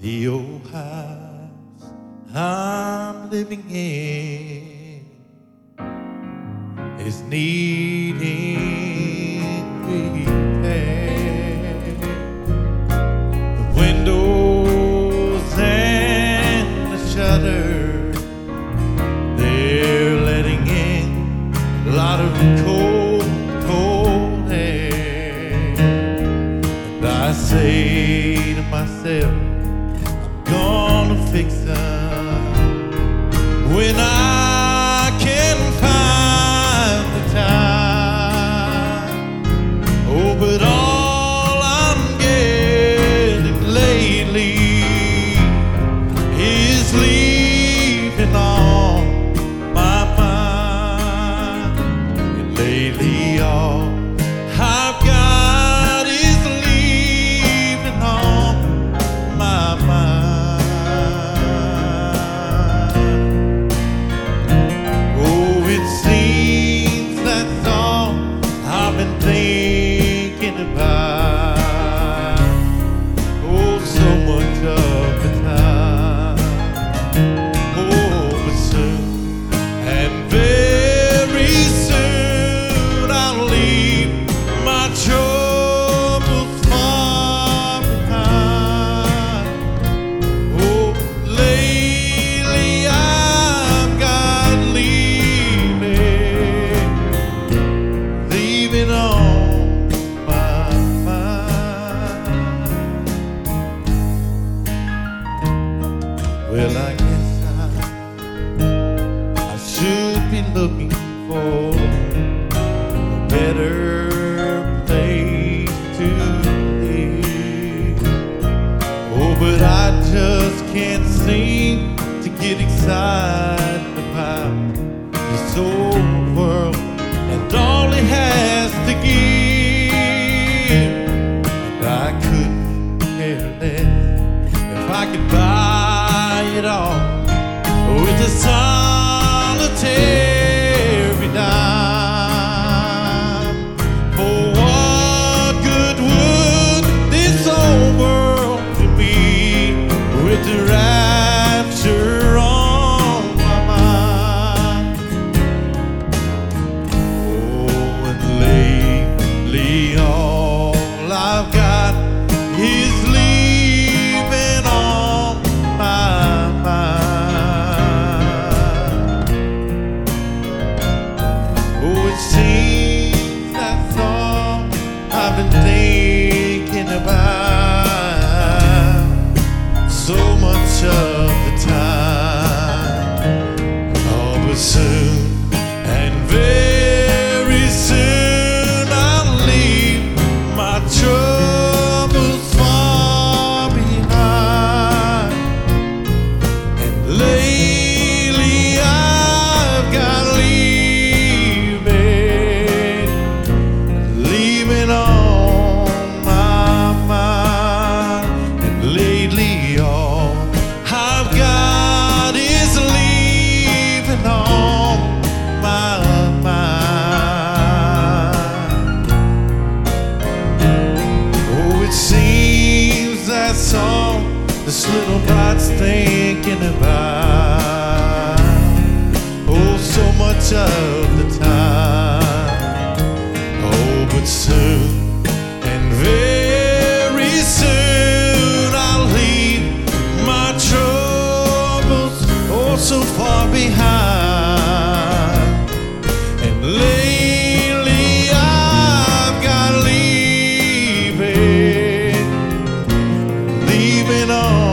The old house I'm living in is needing repair. The windows and the shutters, they're letting in a lot of cold, cold air. And I say to myself, gonna fix them when I on my mind. Well, I guess I, I should be looking for a better place to live. Oh, but I just can't seem to get excited about this old could buy it all. With the solitary Oh, it seems I've been thinking about? So much of Oh, so much of the time. Oh, but soon and very soon I'll leave my troubles oh so far behind. And lately I've got leaving, leaving on